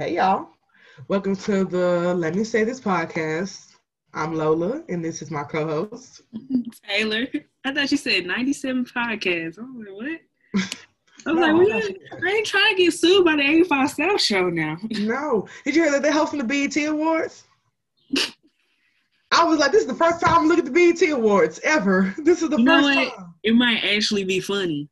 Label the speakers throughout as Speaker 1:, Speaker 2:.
Speaker 1: Hey y'all. Welcome to the Let Me Say This podcast. I'm Lola and this is my co-host.
Speaker 2: Taylor. I thought you said 97 podcasts. I was like, what? I was no, like, we I ain't trying to get sued by the 85 South show now.
Speaker 1: No. Did you hear that they're hosting the BET Awards? I was like, this is the first time I'm looking at the BET Awards ever. This is the
Speaker 2: you
Speaker 1: first time.
Speaker 2: It might actually be funny.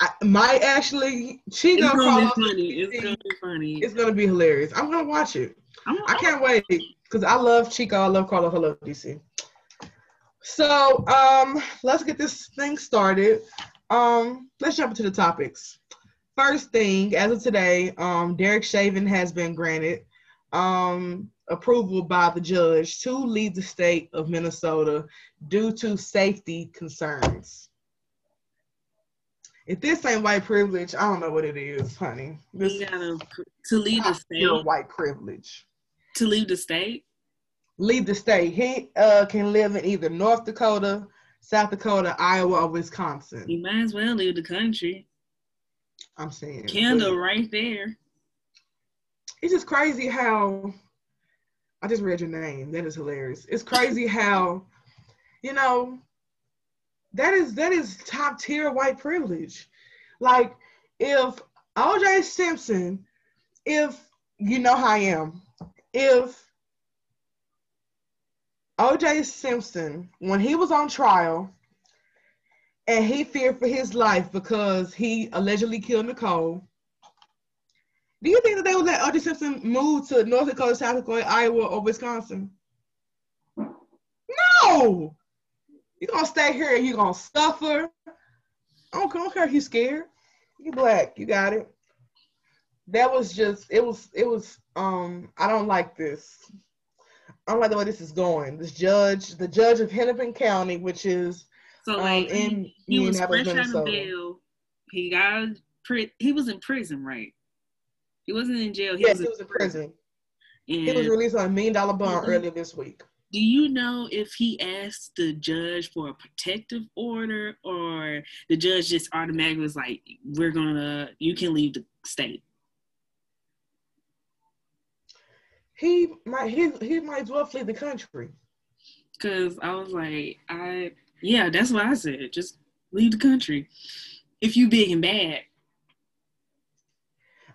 Speaker 1: I might actually she
Speaker 2: gonna,
Speaker 1: gonna
Speaker 2: be funny. It's gonna be funny.
Speaker 1: It's gonna be hilarious. I'm gonna watch it. I'm, I can not wait because I love Chico. I love Karlous. I love DC. So um, let's get this thing started. Um, let's jump into the topics. First thing, as of today, um, Derek Chauvin has been granted um, approval by the judge to leave the state of Minnesota due to safety concerns. If this ain't white privilege, I don't know what it is, honey. This
Speaker 2: gotta, to leave the state.
Speaker 1: white privilege.
Speaker 2: To leave the state.
Speaker 1: Leave the state. He uh, can live in either North Dakota, South Dakota, Iowa, or Wisconsin.
Speaker 2: You might as well leave the country.
Speaker 1: I'm saying.
Speaker 2: Kendall, right there.
Speaker 1: It's just crazy how. I just read your name. That is hilarious. It's crazy how, you know, that is that is top tier white privilege. Like if OJ Simpson, if you know how I am, if OJ Simpson, when he was on trial and he feared for his life because he allegedly killed Nicole, do you think that they would let OJ Simpson move to North Dakota, South Dakota, Iowa, or Wisconsin? No. You gonna stay here and you gonna suffer. I don't, I don't care if you scared. You black, you got it. That was just it was it was um I don't like this. I don't like the way this is going. This judge, the judge of Hennepin County, which is
Speaker 2: so like um, in he, he was fresh out of bail. He got he was in prison, right? He wasn't in jail.
Speaker 1: He yes, was he was in prison. prison. he was released on a million dollar bond mm-hmm. earlier this week
Speaker 2: do you know if he asked the judge for a protective order or the judge just automatically was like, we're gonna, you can leave the state?
Speaker 1: He might, he, he might as well flee the country.
Speaker 2: Cause I was like, I, yeah, that's what I said. Just leave the country. If you big and bad.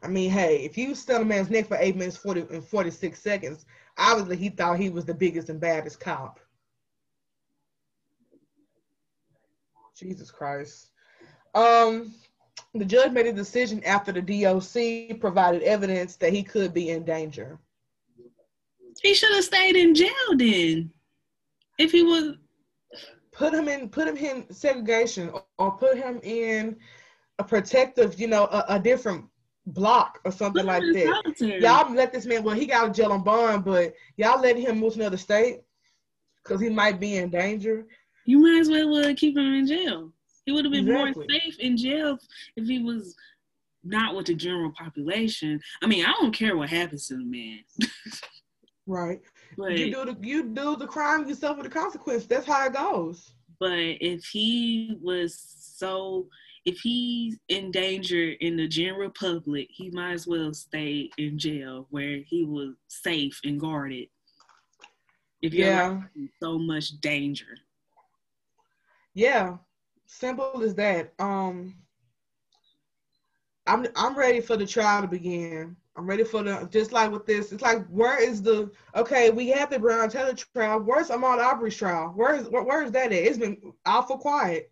Speaker 1: I mean, hey, if you stun a man's neck for eight minutes 40 and 46 seconds, obviously he thought he was the biggest and baddest cop. Jesus Christ. Um, the judge made a decision after the DOC provided evidence that he could be in danger.
Speaker 2: He should have stayed in jail then. If he was
Speaker 1: put him in put him in segregation or put him in a protective, you know, a, a different block or something like that. Y'all let this man, well, he got a jail on bond, but y'all let him move to another state because he might be in danger.
Speaker 2: You might as well uh, keep him in jail. He would have been exactly. more safe in jail if he was not with the general population. I mean, I don't care what happens to the man.
Speaker 1: right. But you do the you do the crime, you suffer the consequence. That's how it goes.
Speaker 2: But if he was so if he's in danger in the general public, he might as well stay in jail where he was safe and guarded. If you're yeah. so much danger.
Speaker 1: Yeah, simple as that. Um, I'm I'm ready for the trial to begin. I'm ready for the just like with this. It's like where is the okay? We have the Breonna Taylor trial. Where's Ahmaud Arbery's trial? Where is where, where is that at? It's been awful quiet.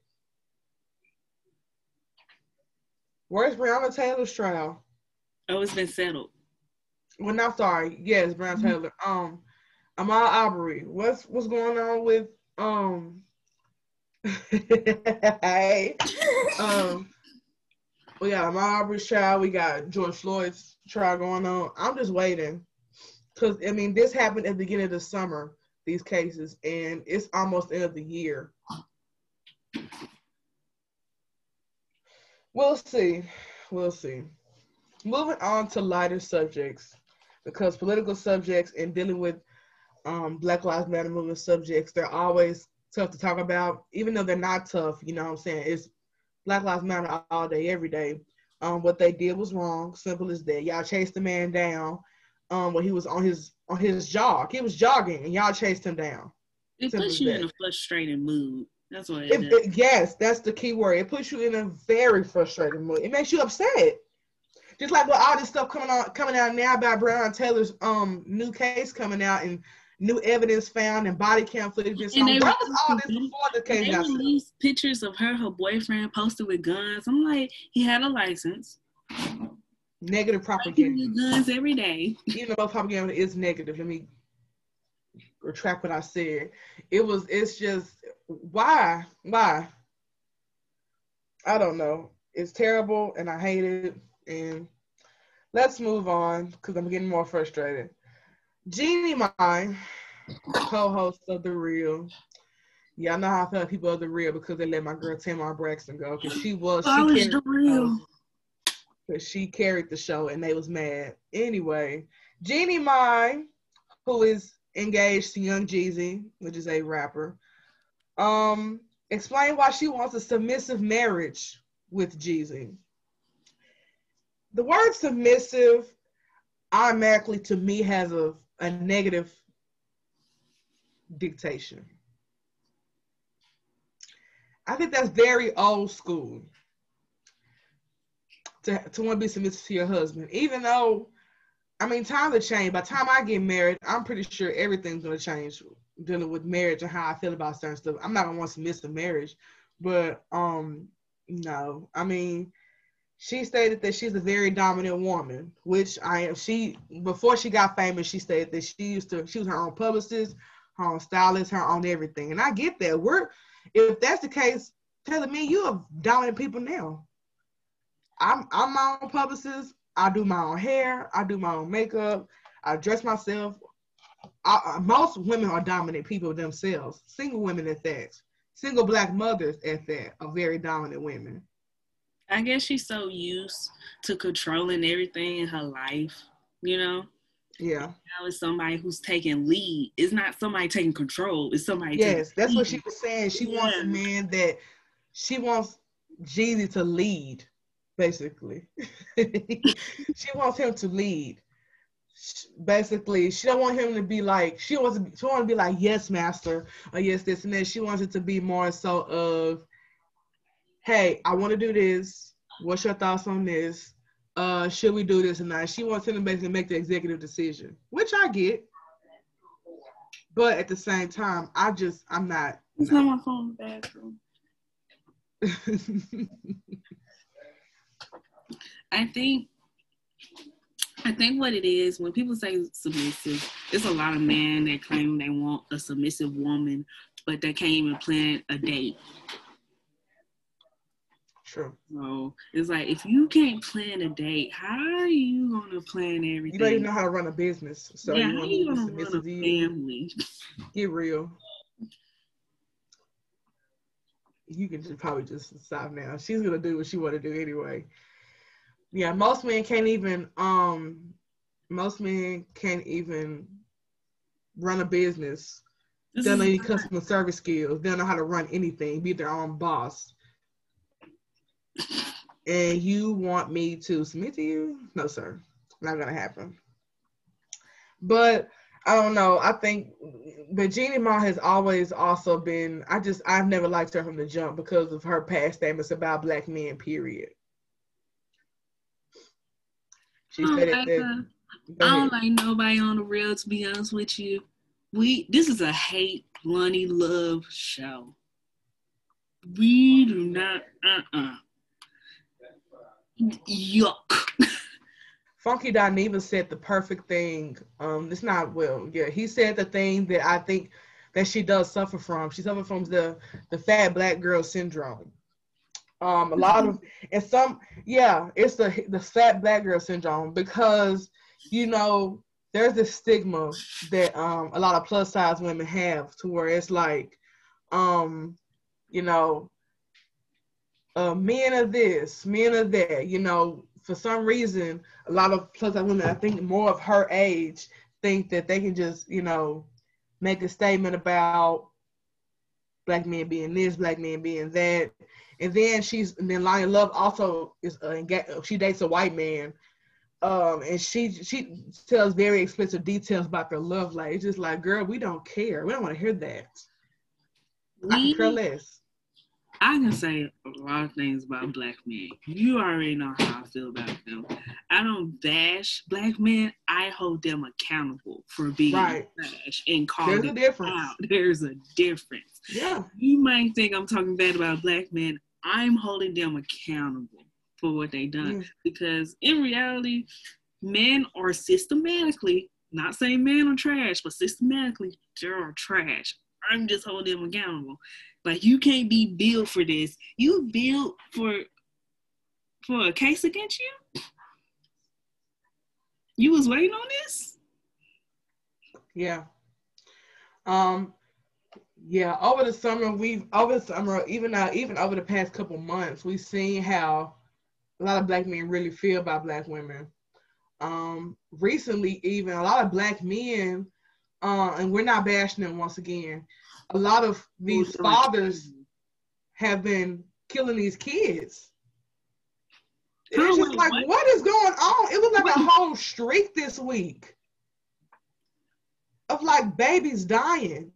Speaker 1: Where's Breonna Taylor's trial?
Speaker 2: Oh, it's been settled.
Speaker 1: Well, not sorry. Yes, Breonna mm-hmm. Taylor. Um, Ahmaud Arbery. What's what's going on with um? hey, um. We got Ahmaud Arbery's trial. We got George Floyd's trial going on. I'm just waiting, cause I mean this happened at the beginning of the summer. These cases, and it's almost the end of the year. We'll see. We'll see. Moving on to lighter subjects, because political subjects and dealing with um, Black Lives Matter movement subjects, they're always tough to talk about, even though they're not tough. You know what I'm saying? It's Black Lives Matter all day, every day. Um, what they did was wrong. Simple as that. Y'all chased the man down. Um, when he was on his on his jog, he was jogging, and y'all chased him down.
Speaker 2: It puts you
Speaker 1: that.
Speaker 2: in a frustrated mood. That's what it,
Speaker 1: It, it- yes, that's the key word. It puts you in a very frustrated mood. It makes you upset. Just like with all this stuff coming on coming out now about Breonna Taylor's um new case coming out and new evidence found and body cam footage. And
Speaker 2: And they
Speaker 1: where was all this before the case
Speaker 2: they released pictures of her, her boyfriend posted with guns. I'm like, he had a license.
Speaker 1: Negative propaganda.
Speaker 2: guns every day.
Speaker 1: Even though propaganda is negative, let me retract what I said. It was it's just why? Why? I don't know. It's terrible and I hate it. And let's move on because I'm getting more frustrated. Jeannie Mai, co-host of The Real. Y'all know how I feel people of The Real because they let my girl Tamar Braxton go because she was she carried
Speaker 2: the real.
Speaker 1: Because she carried the show and they was mad. Anyway, Jeannie Mai, who is engaged to Young Jeezy, which is a rapper, um, explained why she wants a submissive marriage with Jeezy. The word submissive automatically to me has a, a negative dictation. I think that's very old school to, to want to be submissive to your husband, even though, I mean, times have changed. By the time I get married, I'm pretty sure everything's to change dealing with marriage and how I feel about certain stuff. I'm not to want to submissive marriage, but um, no, I mean, she stated that she's a very dominant woman, which I am. She before she got famous, she stated that she used to. She was her own publicist, her own stylist, her own everything, and I get that. We're if that's the case, telling me you have dominant people now. I'm I'm my own publicist. I do my own hair. I do my own makeup. I dress myself. I, I- most women are dominant people themselves. Single women at that. Single black mothers at that are very dominant women.
Speaker 2: I guess she's so used to controlling everything in her life, you know.
Speaker 1: Yeah.
Speaker 2: Now it's somebody who's taking lead. It's not somebody taking control. It's somebody.
Speaker 1: Yes, that's what she was saying. She wants a man that she wants Jeezy to lead, basically. she wants him to lead. Sh- Basically, she don't want him to be like she wants to be, she want to be like yes master or yes this and that. She wants it to be more so of, hey, I want to do this. What's your thoughts on this? Uh, should we do this or not? She wants him to basically make the executive decision, which I get. But at the same time, I just I'm not.
Speaker 2: It's not my phone in the bathroom. I think I think what it is when people say submissive, it's a lot of men that claim they want a submissive woman, but they can't even plan a date.
Speaker 1: True.
Speaker 2: So it's like if you can't plan a date, how are you gonna plan everything?
Speaker 1: You don't even know how to run a business, so
Speaker 2: yeah,
Speaker 1: you
Speaker 2: how you gonna run a family?
Speaker 1: Get real. You can just probably just stop now. She's gonna do what she want to do anyway. Yeah, most men can't even. Um, most men can't even run a business.
Speaker 2: This
Speaker 1: They don't know any customer service skills. They don't know how to run anything. Be their own boss. And you want me to submit to you? No, sir. Not gonna happen. But I don't know. I think, but Jeannie Mai has always also been. I just I've never liked her from the jump because of her past statements about black men. Period. She
Speaker 2: I don't
Speaker 1: said it that.
Speaker 2: I don't like nobody on the real. To be honest with you, we this is a hate, money, love show. We do not. Uh uh Yuck.
Speaker 1: Funky Dineva said the perfect thing. Um, it's not well. Yeah, he said the thing that I think that she does suffer from. She suffers from the the fat black girl syndrome. Um, a lot of and some yeah, it's the the fat black girl syndrome because you know there's this stigma that um a lot of plus size women have to where it's like um you know uh, men are this, men are that. You know, for some reason, a lot of plus size women, I think more of her age, think that they can just, you know, make a statement about black men being this, black men being that. And then she's and then Loni Love also is uh, she dates a white man, um, and she she tells very explicit details about their love life. It's just like, girl, we don't care. We don't want to hear that. We, I can care less.
Speaker 2: I can say a lot of things about black men. You already know how I feel about them. I don't bash black men. I hold them accountable for being right. trash and call There's them a difference. out. There's a difference.
Speaker 1: Yeah.
Speaker 2: You might think I'm talking bad about black men. I'm holding them accountable for what they done mm. because in reality, men are systematically not saying men are trash, but systematically they're trash. I'm just holding them accountable. Like you can't be billed for this. You billed for for a case against you. You was waiting on this.
Speaker 1: Yeah. Um. Yeah. Over the summer, we've over the summer, even now, even over the past couple months, we've seen how a lot of black men really feel about black women. Um. Recently, even a lot of black men, uh, and we're not bashing them once again a lot of these fathers have been killing these kids. It's just like, what? what is going on? It was like a whole streak this week of like babies dying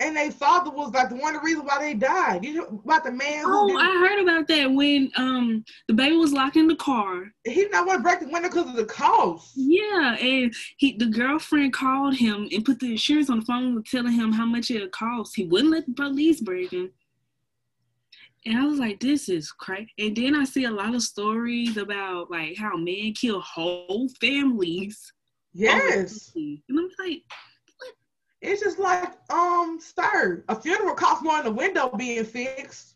Speaker 1: and their father was like the one of the reasons why they died. You know about the man.
Speaker 2: oh, I heard about that when um the baby was locked in the car.
Speaker 1: He did not want to break the window because of the cost.
Speaker 2: Yeah, and he the girlfriend called him and put the insurance on the phone, telling him how much it cost. He wouldn't let the police break him. And I was like, this is crazy. And then I see a lot of stories about like how men kill whole families.
Speaker 1: Yes.
Speaker 2: And I'm like,
Speaker 1: it's just like, um, sir, a funeral costs more than a window being fixed.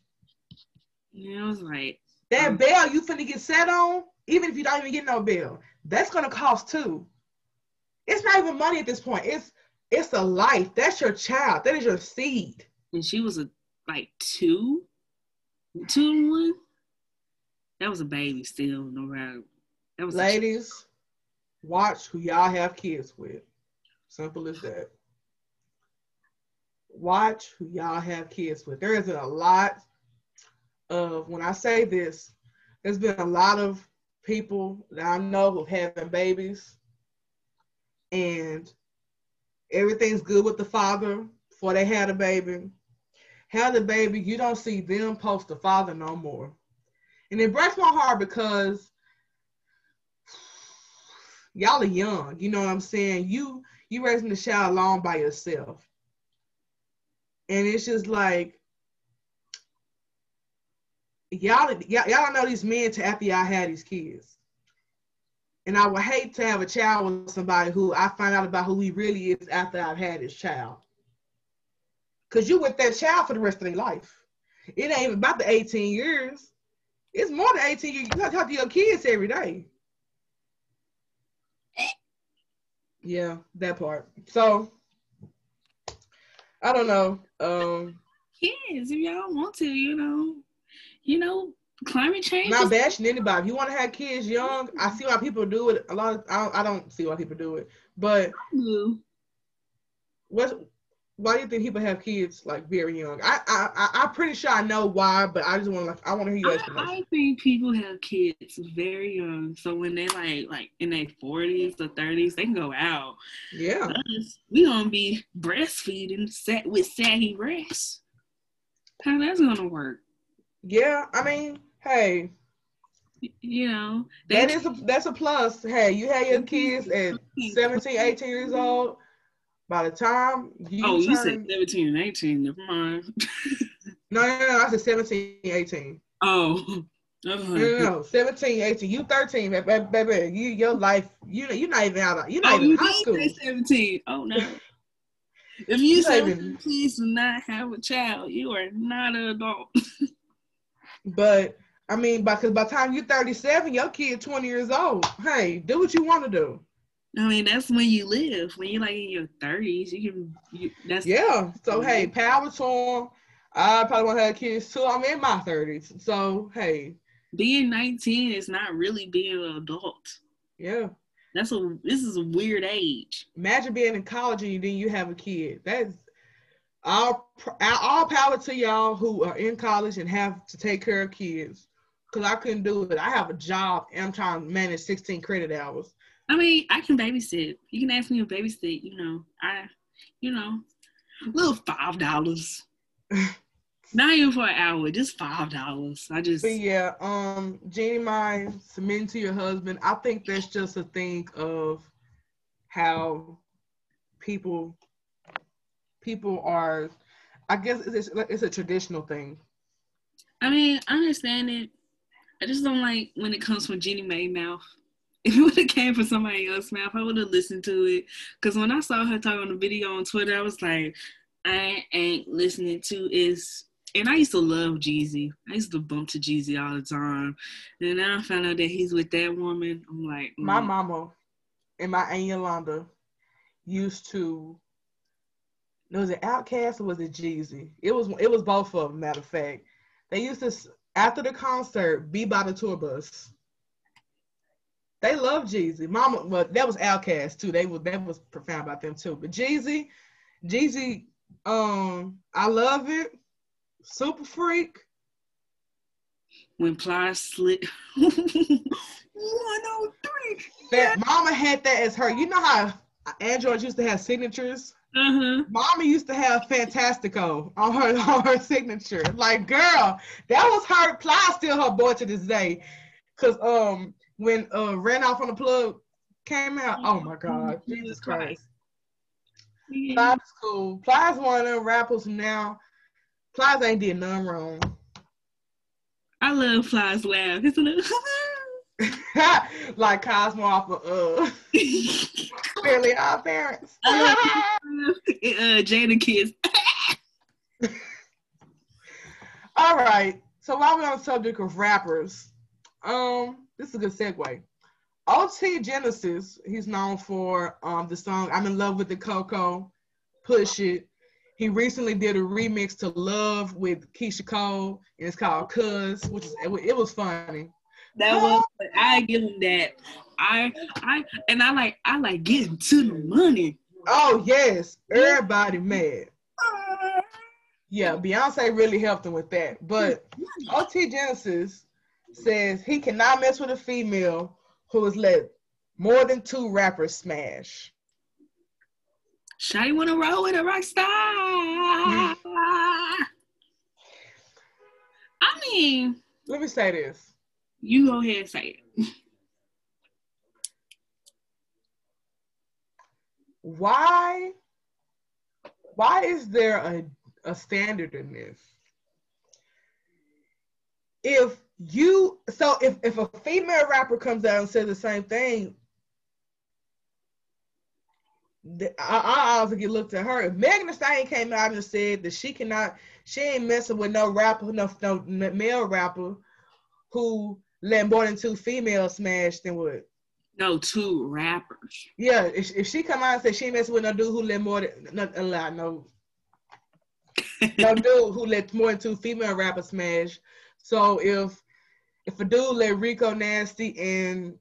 Speaker 2: Yeah, I was like,
Speaker 1: that um, bell you finna get set on, even if you don't even get no bill, that's gonna cost too. It's not even money at this point. It's it's a life. That's your child. That is your seed.
Speaker 2: And she was a like two, two and one. That was a baby still, no matter. That was
Speaker 1: ladies. Watch who y'all have kids with. Simple as that watch who y'all have kids with. There isn't a lot of, when I say this, there's been a lot of people that I know who've having babies and everything's good with the father before they had a baby. Had a baby, you don't see them post the father no more. And it breaks my heart because y'all are young. You know what I'm saying? You you raising the child alone by yourself. And it's just like y'all, y'all, y'all know these men to after y'all had these kids. And I would hate to have a child with somebody who I find out about who he really is after I've had his child. Cause you with that child for the rest of their life. It ain't even about the 18 years. It's more than 18 years. You gotta talk to your kids every day. Eh. Yeah, that part. So I don't know. Um,
Speaker 2: yes, if y'all want to, you know, you know, climate change.
Speaker 1: Not bashing anybody. If you want to have kids young, I see why people do it. A lot of I don't, I don't see why people do it, but what? Why do you think people have kids like very young? I I I'm pretty sure I know why, but I just want to like I want to hear your explanation.
Speaker 2: I, I think people have kids very young, so when they like like in their forties or thirties, they can go out.
Speaker 1: Yeah,
Speaker 2: Us, we gonna be breastfeeding set with saggy breasts. How that's gonna work?
Speaker 1: Yeah, I mean, hey,
Speaker 2: you know
Speaker 1: that is a that's a plus. Hey, you had your kids at 17, 18 years old by the time
Speaker 2: you Oh, turn, you said 17 and 18. Never mind.
Speaker 1: no, no, no, I said 17, 18.
Speaker 2: Oh.
Speaker 1: No, no, no, 17, 18. You 13, baby. baby. You your life, you you're not even out of you're not oh, even you high school.
Speaker 2: 17. Oh no. if you say please do not have a child, you are not an adult.
Speaker 1: but I mean, because by the time you're 37, your kid 20 years old. Hey, do what you want to do.
Speaker 2: I mean, that's when you live. When you're like in your thirties, you can. You, that's
Speaker 1: yeah. So hey, power to them. I probably want to have kids too. I'm in my thirties, so hey.
Speaker 2: Being 19 is not really being an adult.
Speaker 1: Yeah.
Speaker 2: That's a. This is a weird age.
Speaker 1: Imagine being in college and then you have a kid. That's all all power to y'all who are in college and have to take care of kids. Cause I couldn't do it. I have a job and I'm trying to manage 16 credit hours.
Speaker 2: I mean, I can babysit. You can ask me to babysit. You know, I, you know, little five dollars. Not even for an hour, just five dollars. I just.
Speaker 1: But yeah, um, Jeannie Mai submitting to your husband. I think that's just a thing of how people people are. I guess it's it's a traditional thing.
Speaker 2: I mean, I understand it. I just don't like when it comes from Jeannie Mai mouth. If it would have came from somebody else's mouth, I would have listened to it. Cause when I saw her talk on the video on Twitter, I was like, I ain't listening to is and I used to love Jeezy. I used to bump to Jeezy all the time. And now I found out that he's with that woman. I'm like,
Speaker 1: mm. my mama and my aunt Yolanda used to. Was it OutKast or was it Jeezy? It was it was both of them. Matter of fact, they used to after the concert be by the tour bus. They love Jeezy. Mama, well, that was OutKast too. They was that was profound about them too. But Jeezy, Jeezy, um, I love it. Super Freak.
Speaker 2: When Plies slit 103.
Speaker 1: That mama had that as her. You know how Android used to have signatures?
Speaker 2: Uh-huh.
Speaker 1: Mama used to have Fantastico on her on her signature. Like, girl, that was her. Ply still her boy to this day. Cause um when uh ran off on the plug came out, oh my God, Jesus Christ. Yeah. Plies cool. Plies one of them rappers now Plies ain't did none wrong.
Speaker 2: I love Plies laugh. It's a little
Speaker 1: like Cosmo off of uh Fairly OddParents.
Speaker 2: uh, Jadakiss.
Speaker 1: All right. So while we're on the subject of rappers, um, this is a good segue. OT Genasis, he's known for um the song I'm in Love with the Coco, Push It, he recently did a remix to Love with Keyshia Cole, and it's called Cuz, which is it was funny.
Speaker 2: That was I give him that. I I and I like I like getting to the money.
Speaker 1: Oh yes, everybody mad. Yeah, Beyonce really helped him with that. But OT Genasis says he cannot mess with a female who has let more than two rappers smash.
Speaker 2: Shawty wanna roll with a rock star. Mm-hmm. I mean,
Speaker 1: let me say this.
Speaker 2: You go ahead and say it.
Speaker 1: Why? Why is there a, a standard in this? If you so if, if a female rapper comes out and says the same thing, I, I obviously looked at her. If Megan Thee Stallion came out and said that she cannot, she ain't messing with no rapper, no, no male rapper who let more than two females smash, then what?
Speaker 2: No, two rappers.
Speaker 1: Yeah, if, if she come out and say she messing with no dude who let more than not a lot, no, no dude who let more than two female rappers smash. So if if a dude let Rico Nasty and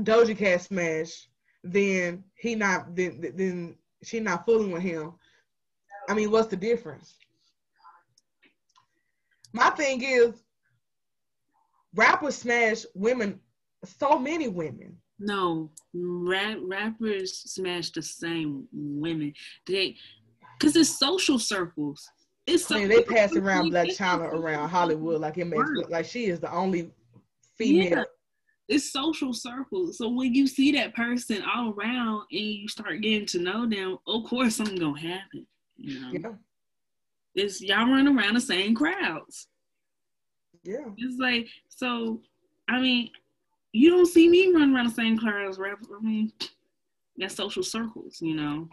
Speaker 1: Doja Cat smash, then he not then then she not fooling with him. I mean, what's the difference? My thing is, rappers smash women, so many women.
Speaker 2: No, rap, rappers smash the same women. They, cause it's social circles. It's
Speaker 1: they pass around Blac Chyna around Hollywood like it makes look like she is the only female yeah
Speaker 2: it's social circles. So when you see that person all around and you start getting to know them, of course something gonna happen. You know, yeah. it's y'all run around the same crowds.
Speaker 1: Yeah,
Speaker 2: it's like so. I mean, you don't see me run around the same crowds. I mean, that's social circles, you know.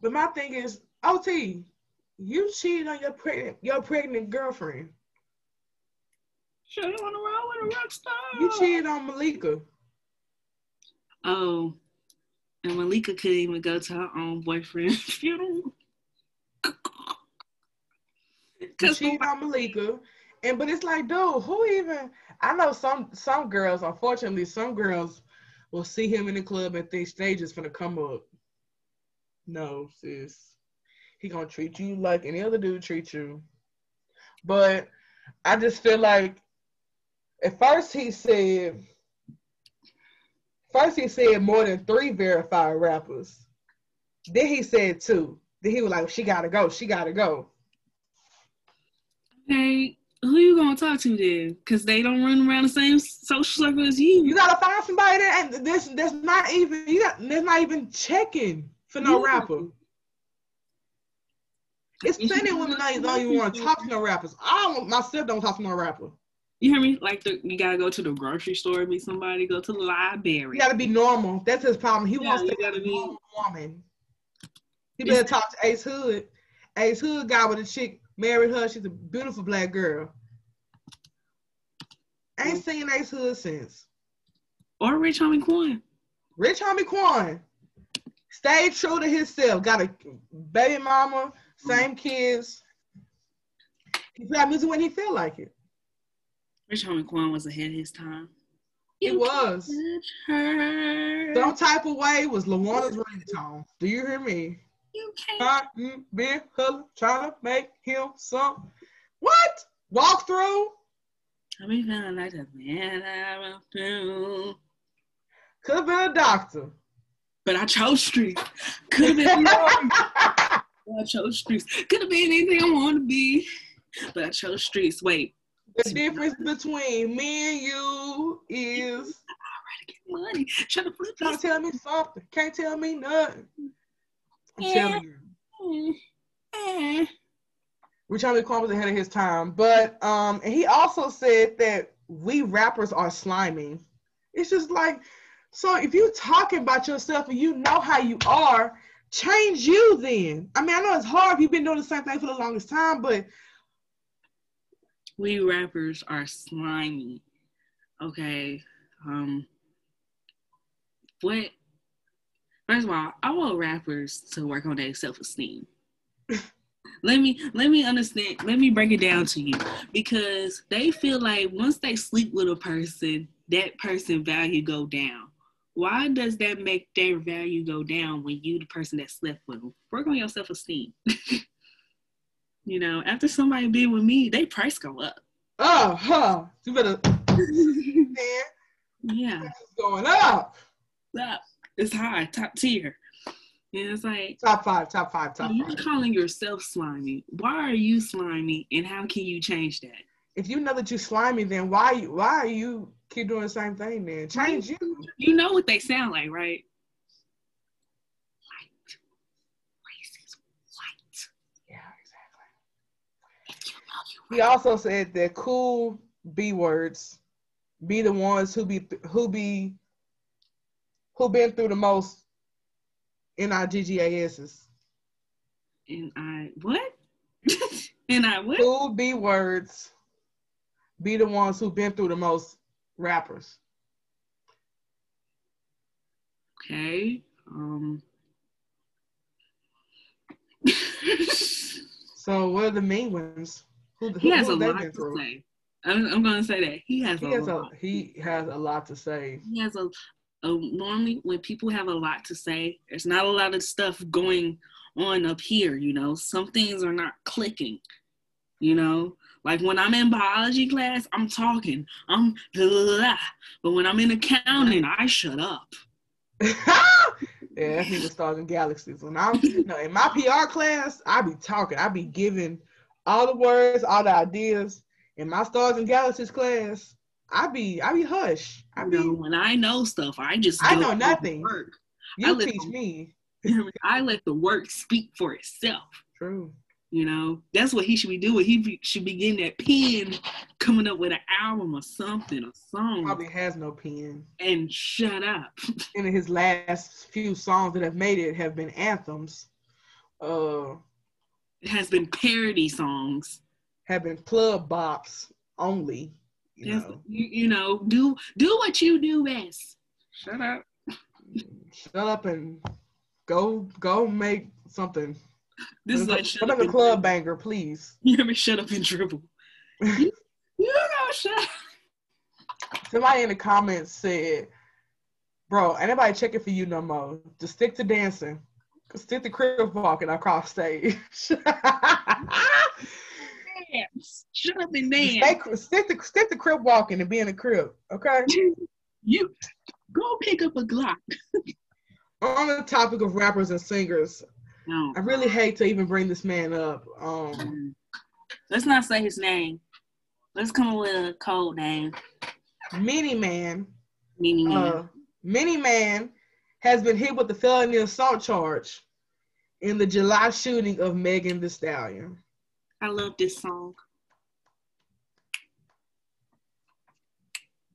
Speaker 1: But my thing is, OT, you cheated on your pregnant your pregnant girlfriend.
Speaker 2: Sure, you want to roll with a rock star.
Speaker 1: You cheated on Malika.
Speaker 2: Oh, and Malika couldn't even go to her own boyfriend's funeral.
Speaker 1: You cheated on Malika. And but it's like, dude, who even I know some some girls, unfortunately, some girls will see him in the club and think stages gonna come up. No, sis. He gonna treat you like any other dude treat you. But I just feel like at first he said first he said more than three verified rappers. Then he said two. Then he was like, she gotta go, she gotta go.
Speaker 2: Hey, who you gonna talk to then? Cause they don't run around the same social circle as you.
Speaker 1: You gotta find somebody that and there's there's not even you got there's not even checking for no yeah. rapper. It's plenty of women that don't even want to talk to no rappers. I don't myself don't talk to no rapper.
Speaker 2: You hear me? Like the, you gotta go to the grocery store, meet somebody, go to the library.
Speaker 1: You gotta be normal. That's his problem. He yeah, wants to be a normal woman. He better talk to Ace Hood. Ace Hood guy with a chick married her. She's a beautiful black girl. Ain't seen Ace Hood since.
Speaker 2: Or Rich Homie Quan.
Speaker 1: Rich Homie Quan. Stay true to himself. Got a baby mama, same mm-hmm. kids. He play music when he feel like it.
Speaker 2: Rich Homie Quan was ahead of his time.
Speaker 1: It was. Some type of way was Lawana's ringtone. Do you hear me? You can't. Mm, been trying to make him some. What? Walk through? I be feeling like a man I through. Could have been a doctor.
Speaker 2: But I chose street. Could have been I chose streets. Could have been anything I want to be. But I chose streets. Wait.
Speaker 1: The difference between me and you is
Speaker 2: I get money.
Speaker 1: Trying to tell me something. Can't tell me nothing. I'm yeah. telling you. Mm. Rich Homie Quan was ahead of his time. But um, and he also said that we rappers are slimy. It's just like, so if you're talking about yourself and you know how you are, change you then. I mean, I know it's hard if you've been doing the same thing for the longest time, but
Speaker 2: we rappers are slimy. Okay. Um what first of all, I want rappers to work on their self-esteem. let me let me understand let me break it down to you. Because they feel like once they sleep with a person that person value go down. Why does that make their value go down when you the person that slept with them? Work on your self-esteem. You know after somebody be with me they price go up.
Speaker 1: Oh huh you better
Speaker 2: yeah.
Speaker 1: it's going up.
Speaker 2: Up it's high top tier and it's like
Speaker 1: top five, top five, top
Speaker 2: you're calling yourself slimy. Why are you slimy, and how can you change that?
Speaker 1: If you know that you're slimy, then why why are you keep doing the same thing? Then change you.
Speaker 2: You know what they sound like, right? White, racist, white.
Speaker 1: Yeah, exactly. He also said that cool B words be the ones who be who be who been through the most N-I-G-G-A-S's.
Speaker 2: N-I what? N-I what?
Speaker 1: Who be words be the ones who've been through the most rappers.
Speaker 2: Okay. Um
Speaker 1: So what are the main ones?
Speaker 2: Who, who he has who a lot to through? say. I'm, I'm, gonna say that he has.
Speaker 1: He
Speaker 2: a
Speaker 1: has
Speaker 2: lot.
Speaker 1: a he has a lot to say.
Speaker 2: He has a uh, normally when people have a lot to say, there's not a lot of stuff going on up here, you know. Some things are not clicking, you know. Like when I'm in biology class, I'm talking, I'm blah, blah, blah. but when I'm in accounting, I shut up.
Speaker 1: yeah, he was starting galaxies. When I'm know, in my PR class, I be talking, I be giving all the words, all the ideas. In my stars and galaxies class, I be I be hush. I
Speaker 2: be know, when I know stuff, I just
Speaker 1: I know nothing. Work. You teach the, me.
Speaker 2: I let the work speak for itself.
Speaker 1: True.
Speaker 2: You know, that's what he should be doing. He be, should be getting that pen, coming up with an album or something, a song.
Speaker 1: Probably has no pen.
Speaker 2: And shut up.
Speaker 1: and his last few songs that have made it have been anthems. Uh,
Speaker 2: it has been parody songs.
Speaker 1: Have been club bops only. You know.
Speaker 2: You, you know, do do what you do best. Shut up.
Speaker 1: Shut up and go go make something.
Speaker 2: This is like shut
Speaker 1: up a club banger, please.
Speaker 2: You hear me? Shut up and dribble. you, you know, shut.
Speaker 1: Somebody in the comments said, "Bro, anybody checking for you no more. Just stick to dancing." Stick to crib walking across stage.
Speaker 2: Shut up and dance.
Speaker 1: Stay, stick, the, stick the crib walking and be in the crib, okay?
Speaker 2: you go pick up a Glock.
Speaker 1: On the topic of rappers and singers, no. I really hate to even bring this man up. Um,
Speaker 2: Let's not say his name. Let's come up with a code name.
Speaker 1: Mini Man.
Speaker 2: Mini Man. Uh,
Speaker 1: Mini Man has been hit with the felony assault charge in the July shooting of Megan Thee Stallion.
Speaker 2: I love this song.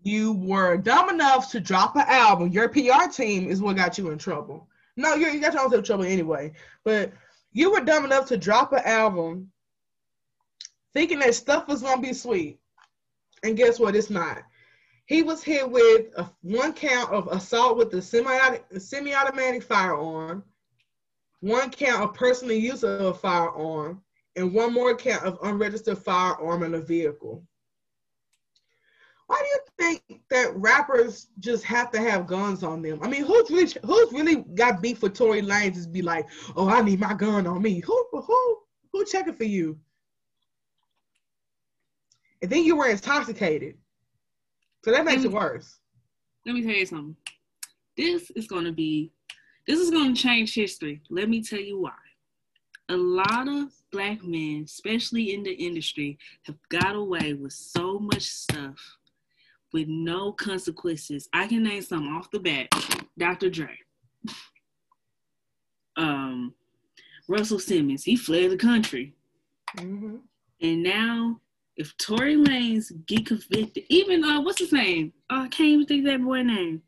Speaker 1: You were dumb enough to drop an album. Your PR team is what got you in trouble. No, you, got yourself in trouble anyway. But you were dumb enough to drop an album thinking that stuff was gonna be sweet. And guess what? It's not. He was hit with a, one count of assault with a semi-automatic firearm, one count of personal use of a firearm, and one more count of unregistered firearm in a vehicle. Why do you think that rappers just have to have guns on them? I mean, who's really who's really got beef with Tory Lanez? Just be like, oh, I need my gun on me. Who who who checking for you? And then you were intoxicated. So that makes it mm. worse.
Speaker 2: Let me tell you something. This is going to be, this is going to change history. Let me tell you why. A lot of black men, especially in the industry, have got away with so much stuff with no consequences. I can name some off the bat. Dr. Dre. Um, Russell Simmons, he fled the country. Mm-hmm. And now if Tory Lanez get convicted, even uh, what's his name? Uh, I can't even think that boy name.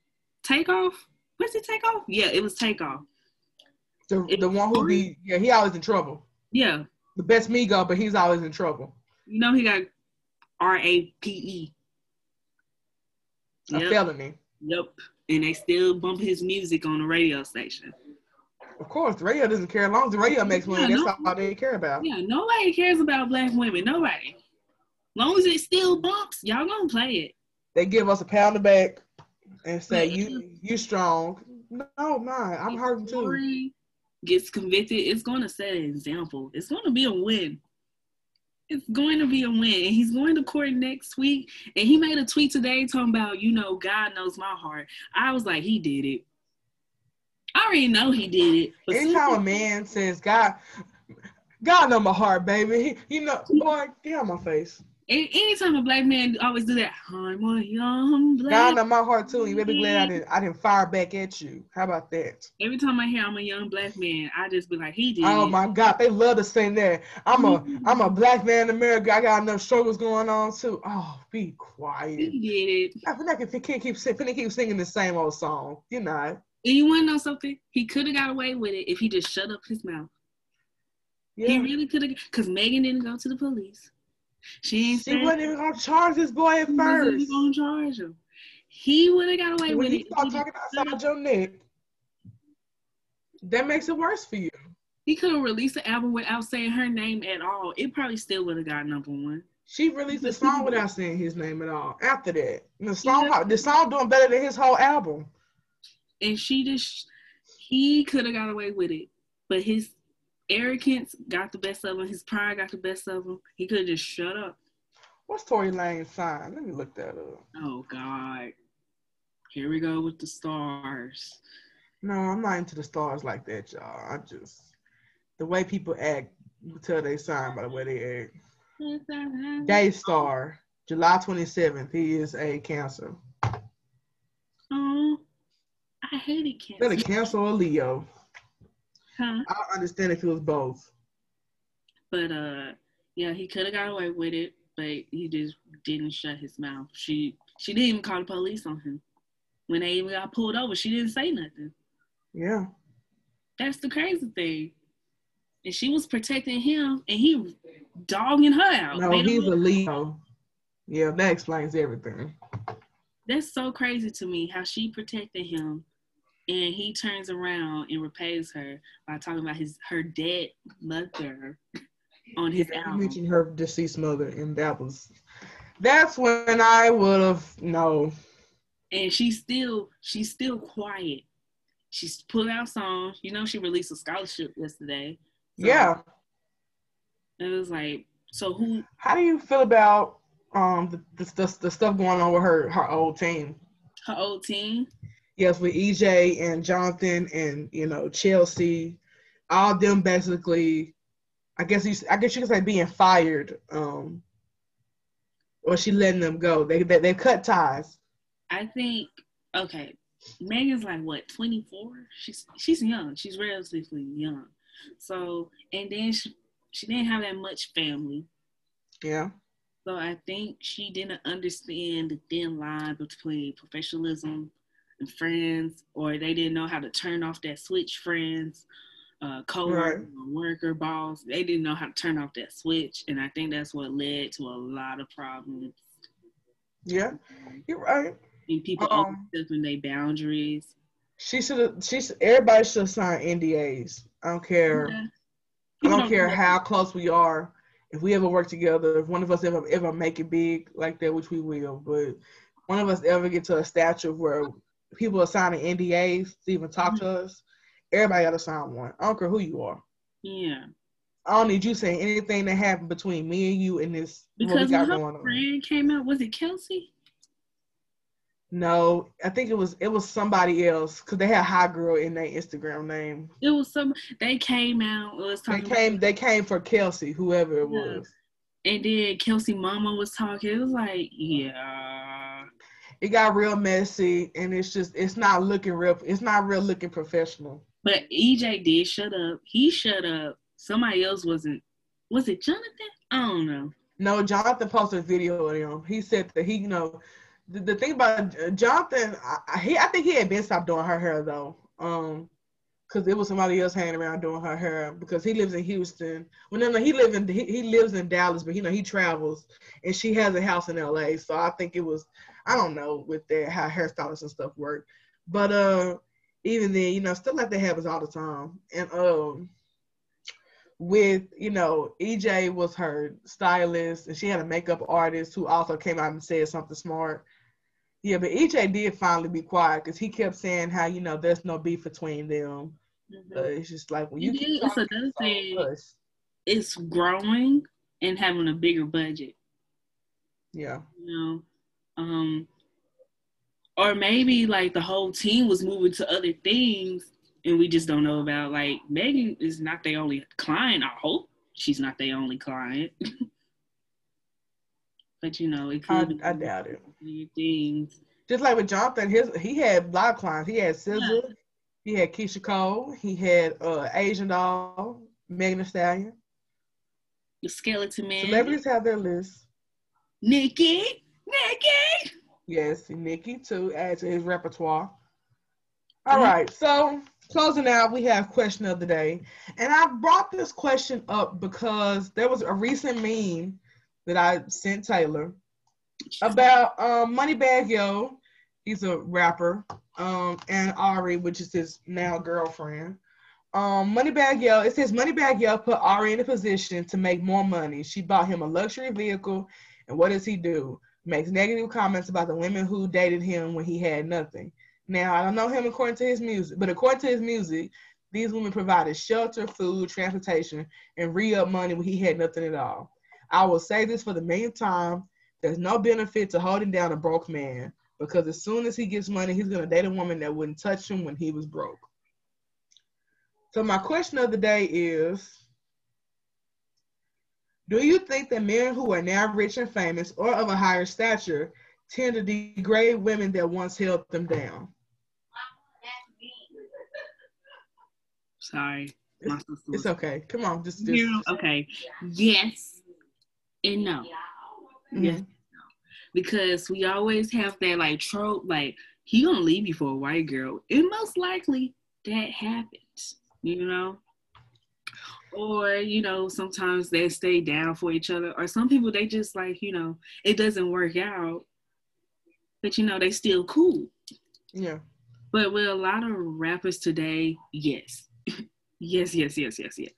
Speaker 2: Takeoff. What's it? Takeoff? Yeah, it was Takeoff.
Speaker 1: The if the one who be yeah, he always in trouble.
Speaker 2: Yeah.
Speaker 1: The best Migo, but he's always in trouble.
Speaker 2: You know he got R A P E.
Speaker 1: A felony.
Speaker 2: Yep. And they still bump his music on the radio station.
Speaker 1: Of course, the radio doesn't care. As long as the radio makes money, yeah, that's no, all they care about.
Speaker 2: Yeah, nobody cares about black women. Nobody long as it still bumps, y'all gonna play it.
Speaker 1: They give us a pound of back and say you you strong. No, man, I'm hurting too.
Speaker 2: Gets convicted, it's gonna set an example. It's gonna be a win. It's going to be a win. And he's going to court next week. And he made a tweet today talking about, you know, God knows my heart. I was like, he did it. I already know he did it.
Speaker 1: But Anytime a man says, God, God know my heart, baby. He, you know, boy, get out my face
Speaker 2: anytime a black man always do that, I'm a young black.
Speaker 1: God in my heart too. You be glad I didn't I didn't fire back at you. How about that?
Speaker 2: Every time I hear I'm a young black man, I just be like, he did.
Speaker 1: Oh my God, they love to sing that. I'm a mm-hmm. I'm a black man in America. I got enough struggles going on too. Oh, be quiet.
Speaker 2: He did
Speaker 1: it. I feel like if he can't keep singing, keep singing the same old song, you're not.
Speaker 2: And you want to know something? He could have got away with it if he just shut up his mouth. Yeah. He really could have, because Megan didn't go to the police. She ain't
Speaker 1: she wasn't even gonna charge this boy at first. Wasn't
Speaker 2: gonna charge him. He would have got away
Speaker 1: when
Speaker 2: with
Speaker 1: he it. Start talking outside your neck. That makes it worse for you.
Speaker 2: He could have released the album without saying her name at all. It probably still would have got number one.
Speaker 1: She released the song without saying his name at all. After that, the song, yeah. the song doing better than his whole album.
Speaker 2: And she just, he could have got away with it, but his arrogance got the best of him. His pride got the best of him. He could have just shut up.
Speaker 1: What's Tory Lanez sign? Let me look that up.
Speaker 2: Oh God. Here we go with the stars.
Speaker 1: No, I'm not into the stars like that, y'all. I just the way people act, you tell they sign by the way they act. Gay star, July 27th. He is a Cancer.
Speaker 2: Oh, I hated Cancer.
Speaker 1: Is that a Cancer or Leo? Huh? I understand if it was both.
Speaker 2: But uh, yeah, he could have got away with it, but he just didn't shut his mouth. She she didn't even call the police on him. When they even got pulled over, she didn't say nothing.
Speaker 1: Yeah.
Speaker 2: That's the crazy thing. And she was protecting him, and he dogging her out.
Speaker 1: No, he's a Leo. Yeah, that explains everything.
Speaker 2: That's so crazy to me how she protected him and he turns around and repays her by talking about his her dead mother on his yeah, album.
Speaker 1: Mentioned her deceased mother, and that was that's when I would have no.
Speaker 2: And she's still she's still quiet. she's putting out songs. You know, she released a scholarship yesterday.
Speaker 1: So yeah.
Speaker 2: It was like, so who?
Speaker 1: How do you feel about um the, the, the stuff going on with her her old team?
Speaker 2: Her old team.
Speaker 1: Yes, with EJ and Jonathan and you know Chelsea, all them basically. I guess you I guess you could say being fired. Um, or she letting them go. They they they cut ties.
Speaker 2: I think okay. Megan's like what, 24? She's she's young. She's relatively young. So and then she she didn't have that much family.
Speaker 1: Yeah.
Speaker 2: So I think she didn't understand the thin line between professionalism and friends, or they didn't know how to turn off that switch friends, uh, co-worker, right. worker, boss. They didn't know how to turn off that switch, and I think that's what led to a lot of problems.
Speaker 1: Yeah, you're right.
Speaker 2: And people um, overstepping their boundaries.
Speaker 1: She should. She's everybody should sign NDAs. I don't care. Yeah. I don't care how close we are. If we ever work together, if one of us ever ever make it big like that, which we will, but one of us ever get to a stature where people are signing NDAs to even talk mm-hmm. to us, everybody got to sign one. I don't care who you are.
Speaker 2: Yeah.
Speaker 1: I don't need you saying anything that happened between me and you in this.
Speaker 2: Because when her friend came out, was it Kelsey?
Speaker 1: No, I think it was it was somebody else because they had high girl in their Instagram name.
Speaker 2: It was some. They came out. Was
Speaker 1: talking they came. About, they came for Kelsey, whoever it was.
Speaker 2: And then Kelsey Mama was talking. It was like, yeah.
Speaker 1: It got real messy, and it's just it's not looking real. It's not real looking professional.
Speaker 2: But EJ did shut up. He shut up. Somebody else wasn't. Was it Jonathan? I don't know.
Speaker 1: No, Jonathan posted a video of him. He said that he, you know, the, the thing about Jonathan, I, he, I think he had been stopped doing her hair though. Um, because it was somebody else hanging around doing her hair because he lives in Houston. Well, no, no, he lives in he, he lives in Dallas, but you know he travels, and she has a house in L.A. So I think it was I don't know with their how hairstylists and stuff work, but uh, even then, you know, stuff like that happens all the time, and um. With you know, EJ was her stylist, and she had a makeup artist who also came out and said something smart yeah, but EJ did finally be quiet because he kept saying how you know there's no beef between them. Mm-hmm. It's just like when you keep
Speaker 2: it's another thing. It's growing and having a bigger budget.
Speaker 1: Yeah.
Speaker 2: You know, um, or maybe like the whole team was moving to other things and we just don't know about. Like Megan is not the only client. I hope she's not the only client. But you know, it could.
Speaker 1: I, I doubt it.
Speaker 2: Things.
Speaker 1: Just like with Jonathan, his he had a lot of clients. He had SZA, yeah. he had Keyshia Cole, he had uh Asian Doll, Megan Thee Stallion.
Speaker 2: The Skeleton Man.
Speaker 1: Celebrities have their list.
Speaker 2: Nicki, Nicki.
Speaker 1: Yes, Nicki too. Add to his repertoire. All mm-hmm. right, so closing out, we have question of the day, and I brought this question up because there was a recent meme that I sent Taylor about um, Moneybagg Yo. He's a rapper, um, and Ari, which is his now girlfriend. Um, Moneybagg Yo, it says Moneybagg Yo put Ari in a position to make more money. She bought him a luxury vehicle, and what does he do? Makes negative comments about the women who dated him when he had nothing. Now, I don't know him according to his music, but according to his music, these women provided shelter, food, transportation, and re-up money when he had nothing at all. I will say this for the millionth time. There's no benefit to holding down a broke man because as soon as he gets money, he's gonna date a woman that wouldn't touch him when he was broke. So my question of the day is do you think that men who are now rich and famous or of a higher stature tend to degrade women that once held them down?
Speaker 2: Sorry.
Speaker 1: It's, it's okay. Come on, just, just
Speaker 2: okay. Yes and no. Mm-hmm. Yes. Because we always have that like trope, like he gonna leave you for a white girl. And most likely that happens, you know? Or, you know, sometimes they stay down for each other. Or some people they just like, you know, it doesn't work out. But you know, they still cool.
Speaker 1: Yeah.
Speaker 2: But with a lot of rappers today, yes. yes, yes, yes, yes, yes.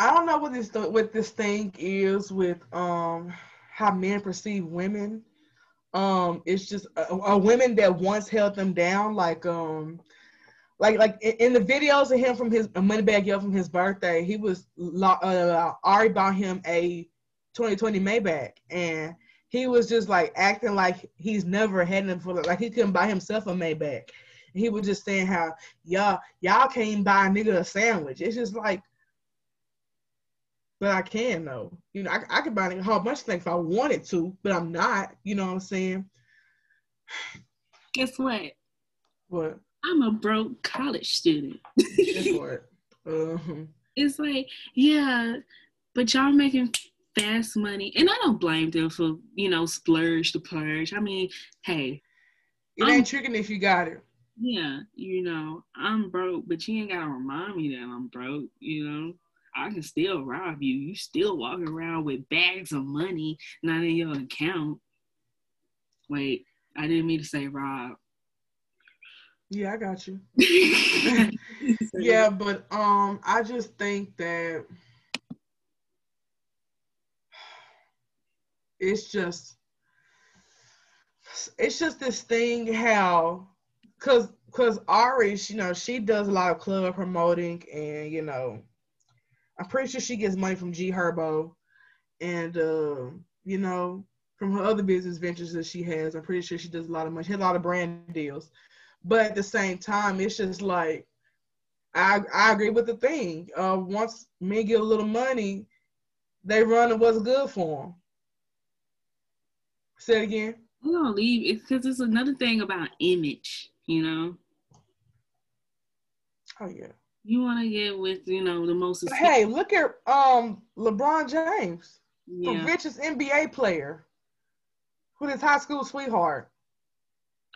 Speaker 1: I don't know what this what this thing is with um how men perceive women. Um, it's just a, a women that once held them down, like um, like like in the videos of him from his a Moneybagg Yo from his birthday, he was uh, Ari bought him a 2020 Maybach, and he was just like acting like he's never had him for like he couldn't buy himself a Maybach. he was just saying how y'all y'all can't buy a nigga a sandwich. It's just like, but I can though. You know, I I could buy a whole bunch of things if I wanted to, but I'm not. You know what I'm saying?
Speaker 2: Guess what?
Speaker 1: What?
Speaker 2: I'm a broke college student.
Speaker 1: uh-huh.
Speaker 2: It's like, yeah, but y'all making fast money, and I don't blame them for you know splurge to purge. I mean, hey,
Speaker 1: it ain't tricking if you got it.
Speaker 2: Yeah, you know, I'm broke, but you ain't gotta remind me that I'm broke. You know, I can still rob you. You still walking around with bags of money not in your account. Wait, I didn't mean to say rob.
Speaker 1: Yeah, I got you. yeah, but um, I just think that it's just it's just this thing how because because Ari, you know, she does a lot of club promoting, and you know, I'm pretty sure she gets money from G Herbo, and uh, you know, from her other business ventures that she has. I'm pretty sure she does a lot of money. She has a lot of brand deals. But at the same time, it's just like I I agree with the thing. Uh, once men get a little money, they run and what's good for them. Say it again.
Speaker 2: We don't leave it because it's another thing about image, you know.
Speaker 1: Oh yeah.
Speaker 2: You want to get with you know the most.
Speaker 1: Hey, look at um LeBron James, yeah. the richest NBA player, with his high school sweetheart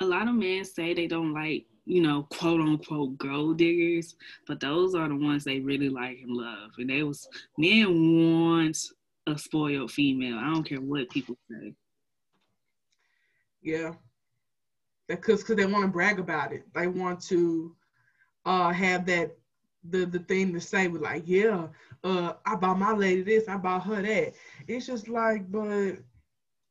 Speaker 2: a lot of men say they don't like, you know, quote unquote gold diggers, but those are the ones they really like and love. And they was men want a spoiled female. I don't care what people say.
Speaker 1: Yeah. Because cause they want to brag about it. They want to uh have that the the thing to say with like, yeah, uh I bought my lady this, I bought her that. It's just like, but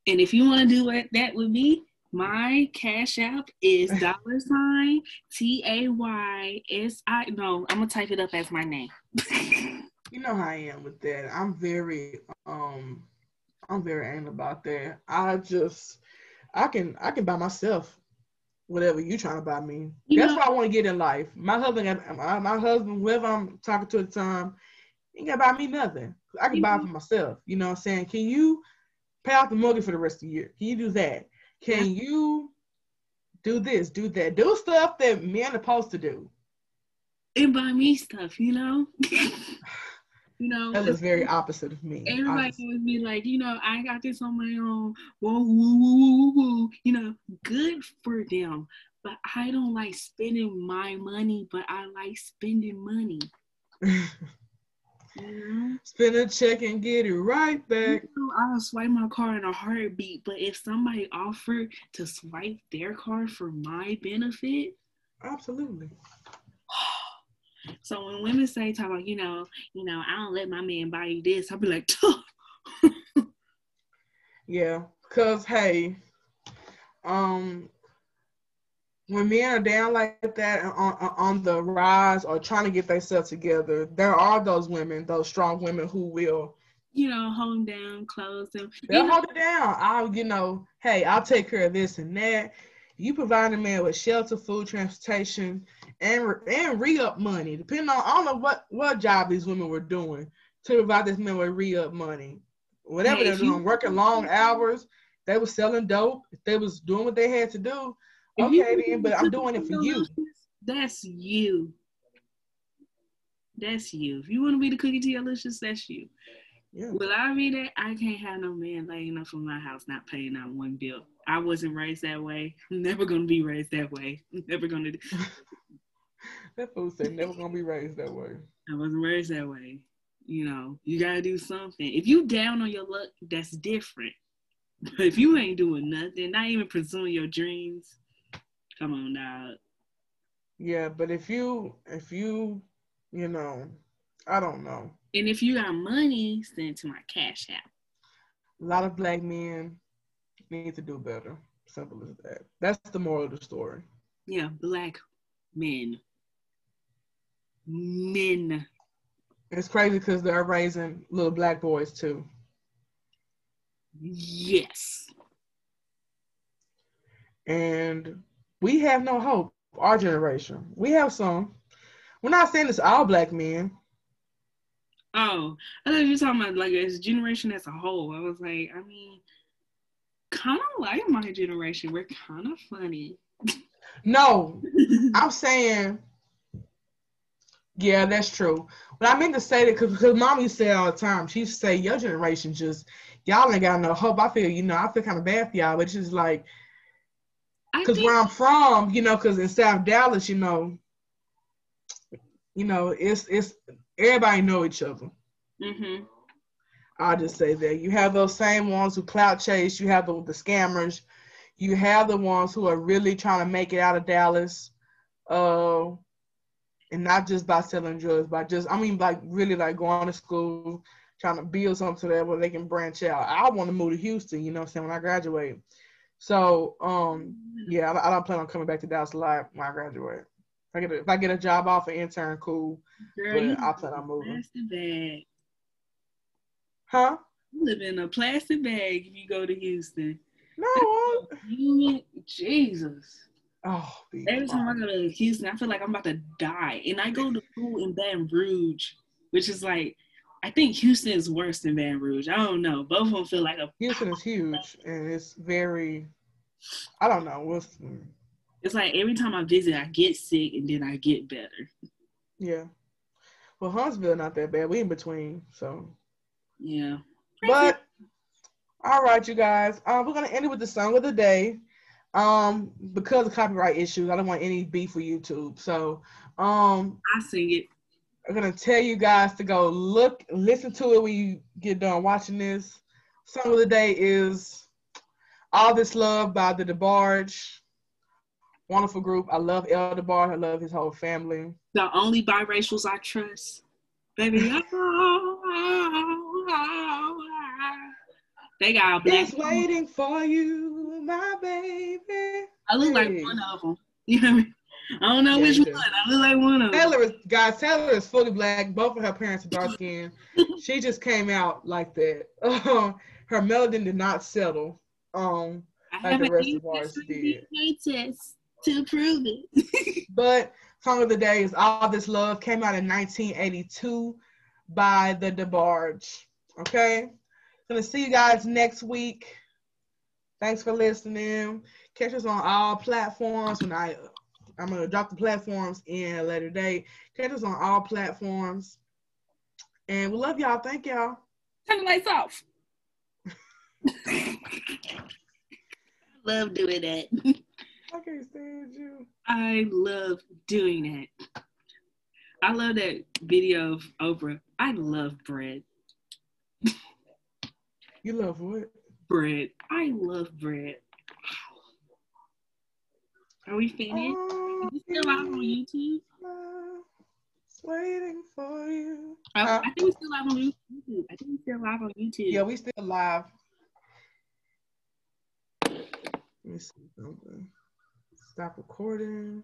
Speaker 2: and if you want to do that with me, my cash app is dollar sign T A Y S I. No, I'm gonna type it up as my name.
Speaker 1: you know how I am with that. I'm very um, I'm very angry about that. I just, I can I can buy myself whatever you trying to buy me. You That's know, what I want to get in life. My husband, my, my husband, whoever I'm talking to at the time, ain't gonna buy me nothing. I can buy for myself. You know what I'm saying? Can you pay off the mortgage for the rest of the year? Can you do that? Can you do this, do that, do stuff that men are supposed to do?
Speaker 2: And buy me stuff, you know? you know
Speaker 1: that is very opposite of me.
Speaker 2: Everybody would be like, you know, I got this on my own. Whoa, woo, woo, woo, woo. You know, good for them. But I don't like spending my money, but I like spending money.
Speaker 1: Mm-hmm. Spend a check and get it right back.
Speaker 2: You know, I'll swipe my card in a heartbeat, but if somebody offered to swipe their card for my benefit,
Speaker 1: absolutely.
Speaker 2: So when women say, "Talk about," you know, you know, I don't let my man buy you this," I'll be like,
Speaker 1: "Yeah, cause hey, um, when men are down like that on, on the rise or trying to get themselves together, there are those women, those strong women who will,
Speaker 2: you know, hold down, close them.
Speaker 1: They'll hold it down. I'll, you know, hey, I'll take care of this and that. You provide a man with shelter, food, transportation, and and re-up money, depending on I don't know what what job these women were doing to provide this man with re-up money. Whatever hey, they're doing, working long hours, they were selling dope. If they was doing what they had to do, okay then, but I'm doing it for you.
Speaker 2: That's you. That's you. If you want to be the cookie to delicious, that's you. Yeah. Will I be that? I can't have no man laying up in my house not paying out one bill. I wasn't raised that way. I'm never gonna be raised that way. I'm never gonna do
Speaker 1: that fool said never gonna be raised that way.
Speaker 2: I wasn't raised that way. You know, you gotta do something. If you down on your luck, that's different. But if you ain't doing nothing, not even pursuing your dreams, Come on now.
Speaker 1: Yeah, but if you if you you know, I don't know.
Speaker 2: And if you got money, send to my cash app.
Speaker 1: A lot of black men need to do better. Simple as that. That's the moral of the story.
Speaker 2: Yeah, black men. Men.
Speaker 1: It's crazy because they're raising little black boys too.
Speaker 2: Yes.
Speaker 1: And we have no hope, our generation. We have some. We're not saying it's all black men.
Speaker 2: Oh, I thought you were talking about like as generation as a whole. I was like, I mean, kind of like my generation. We're kind of funny.
Speaker 1: No, I'm saying, yeah, that's true. But I meant to say that because mommy said all the time, she used to say, your generation just, y'all ain't got no hope. I feel, you know, I feel kind of bad for y'all, but it's just like, because where I'm from, you know, because in South Dallas, you know, you know, it's it's everybody know each other. Mm-hmm. I'll just say that you have those same ones who clout chase. You have the, the scammers. You have the ones who are really trying to make it out of Dallas, uh, and not just by selling drugs, but just I mean like really like going to school, trying to build something so that where they can branch out. I want to move to Houston, you know, what I'm saying when I graduate. So um, yeah, I, I, don't plan on coming back to Dallas a lot when I graduate. If I get a, if I get a job off an intern, cool. Girl, but I plan on moving. Plastic bag. Huh?
Speaker 2: You live in a plastic bag if you go to Houston. No. You, Jesus. Oh, every time I go to Houston, I feel like I'm about to die. And I go to school in Baton Rouge, which is like I think Houston is worse than Baton Rouge. I don't know. Both of them feel like a
Speaker 1: Houston is huge and it's very. I don't know. What's,
Speaker 2: it's like every time I visit, I get sick and then I get better.
Speaker 1: Yeah. Well, Huntsville not that bad. We in between, so.
Speaker 2: Yeah.
Speaker 1: But all right, you guys. Um, we're gonna end it with the song of the day. Um, because of copyright issues, I don't want any beef with YouTube. So, um,
Speaker 2: I see it.
Speaker 1: I'm gonna tell you guys to go look, listen to it when you get done watching this. Song of the day is "All This Love" by the DeBarge. Wonderful group. I love El DeBarge. I love his whole family.
Speaker 2: The only biracials I trust, baby. they got
Speaker 1: black. He's waiting for you, my baby.
Speaker 2: I look hey. like one of them. You know what I mean? I don't know yeah, which one. I look like one of them.
Speaker 1: Taylor is guys. Taylor is fully black. Both of her parents are dark skinned. she just came out like that. Um, her melanin did not settle. Um, I like the rest of ours did.
Speaker 2: Test to prove it.
Speaker 1: but song of the day is "All This Love." Came out in 1982 by the DeBarge. Okay, gonna see you guys next week. Thanks for listening. Catch us on all platforms when I I'm gonna drop the platforms in a later date. Catch us on all platforms. And we love y'all. Thank y'all.
Speaker 2: Turn the lights off. I love doing that.
Speaker 1: I can't stand you.
Speaker 2: I love doing that. I love that video of Oprah. I love bread.
Speaker 1: You love what?
Speaker 2: Bread. I love bread. Are we finished? Oh, Is still live on YouTube?
Speaker 1: Waiting for you.
Speaker 2: Oh, I think we're still live on YouTube. I think we're still live on YouTube.
Speaker 1: Yeah, we still live. Let me see something. Stop recording.